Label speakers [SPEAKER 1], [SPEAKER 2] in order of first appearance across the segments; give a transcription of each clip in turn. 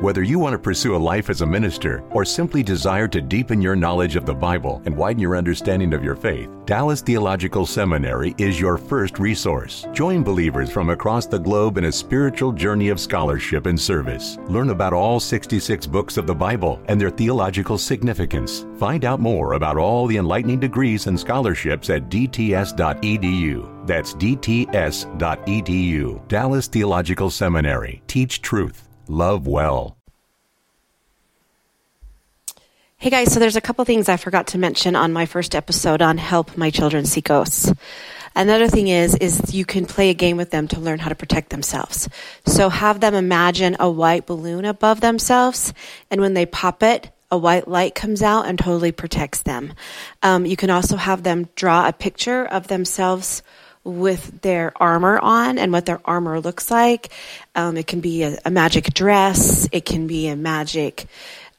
[SPEAKER 1] Whether you want to pursue a life as a minister or simply desire to deepen your knowledge of the Bible and widen your understanding of your faith, Dallas Theological Seminary is your first resource. Join believers from across the globe in a spiritual journey of scholarship and service. Learn about all 66 books of the Bible and their theological significance. Find out more about all the enlightening degrees and scholarships at dts.edu. That's dts.edu. Dallas Theological Seminary. Teach truth love well.
[SPEAKER 2] Hey guys, so there's a couple things I forgot to mention on my first episode on Help My Children See Ghosts. Another thing is is you can play a game with them to learn how to protect themselves. So have them imagine a white balloon above themselves, and when they pop it, a white light comes out and totally protects them. Um, you can also have them draw a picture of themselves with their armor on and what their armor looks like. Um, it can be a, a, magic dress. It can be a magic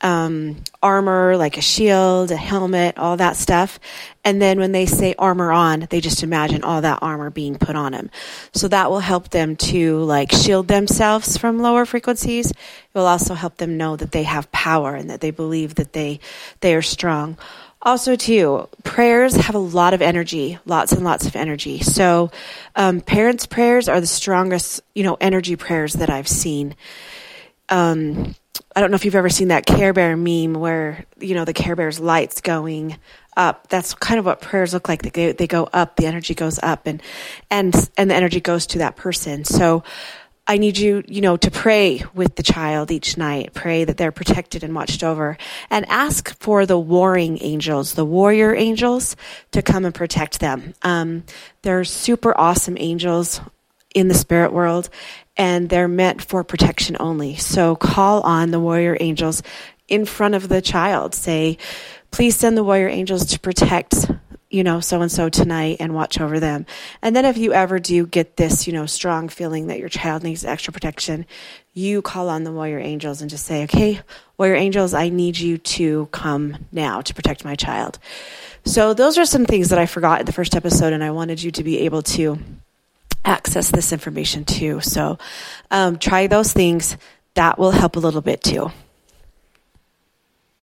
[SPEAKER 2] um, armor, like a shield, a helmet, all that stuff. And then when they say armor on, they just imagine all that armor being put on them. So that will help them to like shield themselves from lower frequencies. It will also help them know that they have power and that they believe that they they are strong. Also, too, prayers have a lot of energy, lots and lots of energy. So, um, parents' prayers are the strongest, you know, energy prayers that I've seen. Um, I don't know if you've ever seen that Care Bear meme where, you know, the Care Bear's lights going up. That's kind of what prayers look like. They, they go up, the energy goes up and, and, and the energy goes to that person. So, I need you, you know, to pray with the child each night. Pray that they're protected and watched over and ask for the warring angels, the warrior angels to come and protect them. Um, they're super awesome angels in the spirit world and they're meant for protection only. So call on the warrior angels in front of the child. Say, please send the warrior angels to protect you know, so and so tonight and watch over them. And then if you ever do get this, you know, strong feeling that your child needs extra protection, you call on the warrior angels and just say, okay, warrior angels, I need you to come now to protect my child. So those are some things that I forgot in the first episode, and I wanted you to be able to access this information too. So um, try those things. That will help a little bit too.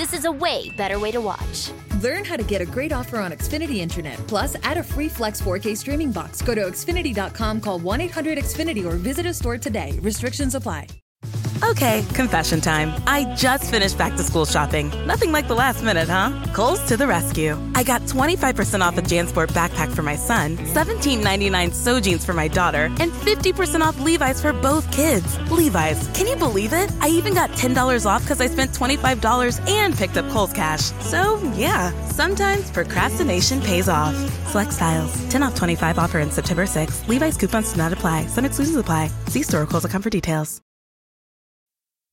[SPEAKER 3] This is a way better way to watch.
[SPEAKER 4] Learn how to get a great offer on Xfinity Internet. Plus, add a free Flex 4K streaming box. Go to Xfinity.com, call 1 800 Xfinity, or visit a store today. Restrictions apply.
[SPEAKER 5] Okay, confession time. I just finished back to school shopping. Nothing like the last minute, huh? Kohl's to the rescue. I got 25% off a JanSport backpack for my son, $17.99 so jeans for my daughter, and 50% off Levi's for both kids. Levi's, can you believe it? I even got $10 off because I spent $25 and picked up Kohl's Cash. So, yeah, sometimes procrastination pays off. Select styles. 10 off 25 offer in September 6. Levi's coupons do not apply. Some exclusions apply. See store Kohl's.com for details.